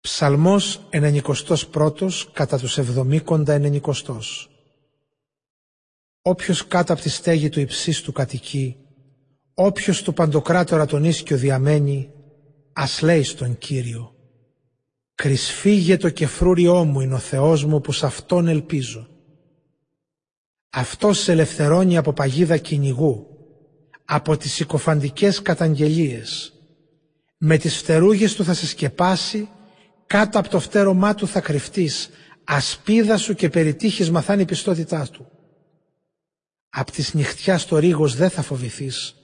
Ψαλμός ενενικοστός πρώτος κατά τους εβδομήκοντα ενενικοστός. Όποιος κάτω από τη στέγη του υψίστου κατοικεί, όποιος του παντοκράτορα τον ίσκιο διαμένει, ας λέει στον Κύριο. Κρυσφύγε το κεφρούριό μου είναι ο Θεός μου που σ' Αυτόν ελπίζω. Αυτός σε ελευθερώνει από παγίδα κυνηγού, από τις συκοφαντικές καταγγελίες. Με τις φτερούγες του θα σε σκεπάσει κάτω από το φτέρωμά του θα κρυφτείς, ασπίδα σου και περιτύχεις θα η πιστότητά του. Απ' της νυχτιάς το ρίγος δεν θα φοβηθείς,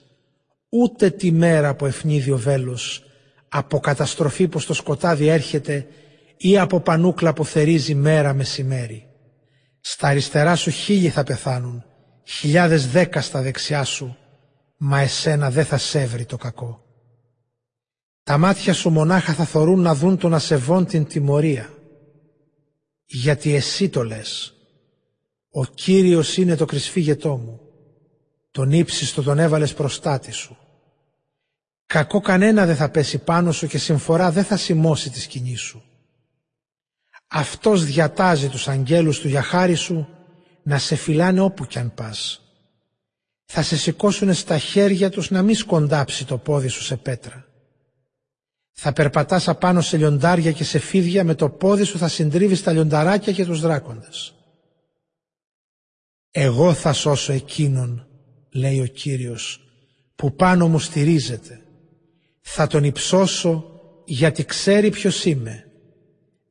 ούτε τη μέρα από ευνίδιο βέλος, από καταστροφή που στο σκοτάδι έρχεται ή από πανούκλα που θερίζει μέρα μεσημέρι. Στα αριστερά σου χίλιοι θα πεθάνουν, χιλιάδες δέκα στα δεξιά σου, μα εσένα δεν θα σέβρει το κακό. Τα μάτια σου μονάχα θα θωρούν να δουν τον ασεβόν την τιμωρία. Γιατί εσύ το λες. Ο Κύριος είναι το κρυσφύγετό μου. Τον ύψιστο τον έβαλες προστάτη σου. Κακό κανένα δεν θα πέσει πάνω σου και συμφορά δεν θα σημώσει τη σκηνή σου. Αυτός διατάζει τους αγγέλους του για χάρη σου να σε φυλάνε όπου κι αν πας. Θα σε σηκώσουν στα χέρια τους να μην σκοντάψει το πόδι σου σε πέτρα. Θα περπατάς απάνω σε λιοντάρια και σε φίδια, με το πόδι σου θα συντρίβεις τα λιονταράκια και τους δράκοντες. Εγώ θα σώσω εκείνον, λέει ο Κύριος, που πάνω μου στηρίζεται. Θα τον υψώσω γιατί ξέρει ποιος είμαι.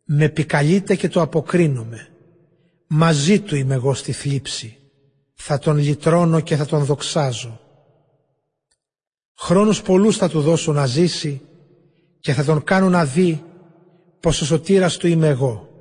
Με πικαλείται και το αποκρίνομαι. Μαζί του είμαι εγώ στη θλίψη. Θα τον λυτρώνω και θα τον δοξάζω. Χρόνους πολλούς θα του δώσω να ζήσει και θα τον κάνω να δει πως ο σωτήρας του είμαι εγώ.